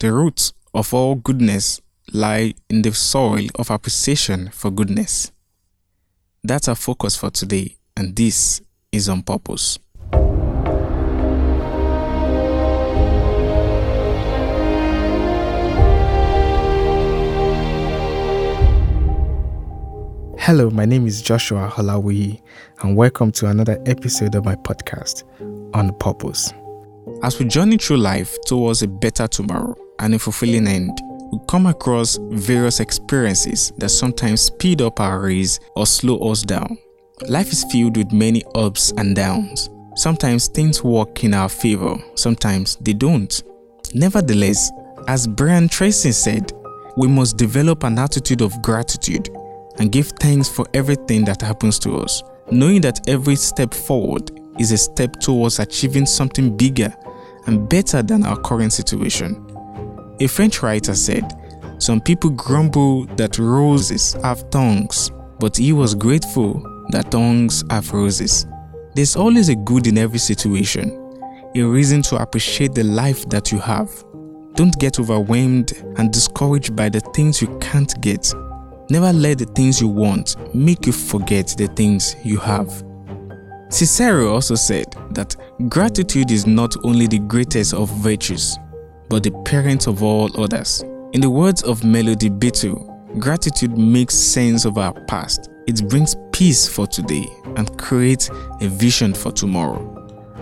The roots of all goodness lie in the soil of appreciation for goodness. That's our focus for today, and this is on purpose. Hello, my name is Joshua Holawi, and welcome to another episode of my podcast, On Purpose. As we journey through life towards a better tomorrow and a fulfilling end, we come across various experiences that sometimes speed up our race or slow us down. Life is filled with many ups and downs. Sometimes things work in our favor, sometimes they don't. Nevertheless, as Brian Tracy said, we must develop an attitude of gratitude and give thanks for everything that happens to us, knowing that every step forward is a step towards achieving something bigger and better than our current situation. A French writer said, Some people grumble that roses have thorns, but he was grateful that thorns have roses. There's always a good in every situation, a reason to appreciate the life that you have. Don't get overwhelmed and discouraged by the things you can't get Never let the things you want make you forget the things you have. Cicero also said that gratitude is not only the greatest of virtues, but the parent of all others. In the words of Melody Beattie, gratitude makes sense of our past. It brings peace for today and creates a vision for tomorrow.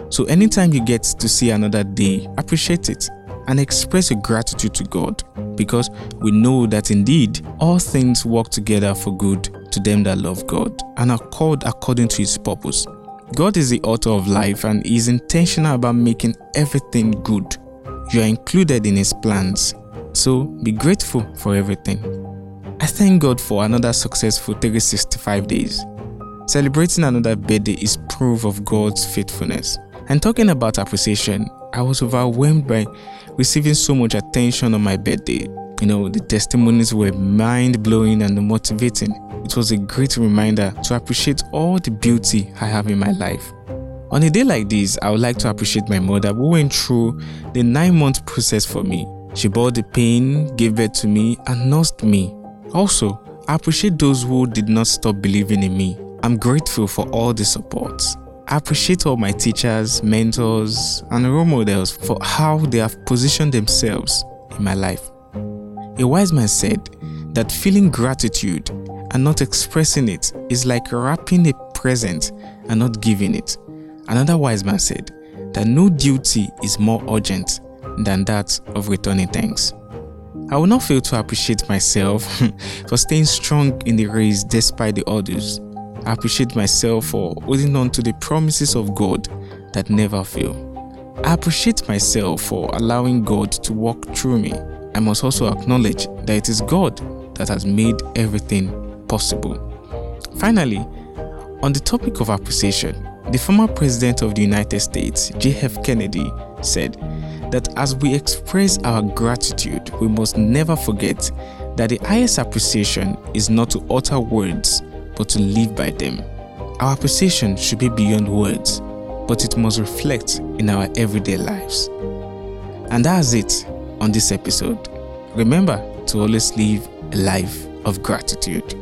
So anytime you get to see another day, appreciate it and express your gratitude to God because we know that indeed all things work together for good to them that love God and are called according to his purpose. God is the author of life and is intentional about making everything good. You are included in his plans. So be grateful for everything. I thank God for another successful 365 days. Celebrating another birthday is proof of God's faithfulness. And talking about appreciation, I was overwhelmed by receiving so much attention on my birthday. You know, the testimonies were mind blowing and motivating. It was a great reminder to appreciate all the beauty I have in my life. On a day like this, I would like to appreciate my mother who went through the nine month process for me. She bore the pain, gave birth to me, and nursed me. Also, I appreciate those who did not stop believing in me. I'm grateful for all the support. I appreciate all my teachers, mentors, and role models for how they have positioned themselves in my life. A wise man said that feeling gratitude and not expressing it is like wrapping a present and not giving it. Another wise man said that no duty is more urgent than that of returning thanks. I will not fail to appreciate myself for staying strong in the race despite the odds I appreciate myself for holding on to the promises of God that never fail. I appreciate myself for allowing God to walk through me. I must also acknowledge that it is God that has made everything possible. Finally, on the topic of appreciation, the former president of the United States, J.F. Kennedy, said that as we express our gratitude, we must never forget that the highest appreciation is not to utter words but to live by them. Our appreciation should be beyond words, but it must reflect in our everyday lives. And that's it on this episode. Remember to always live a life of gratitude.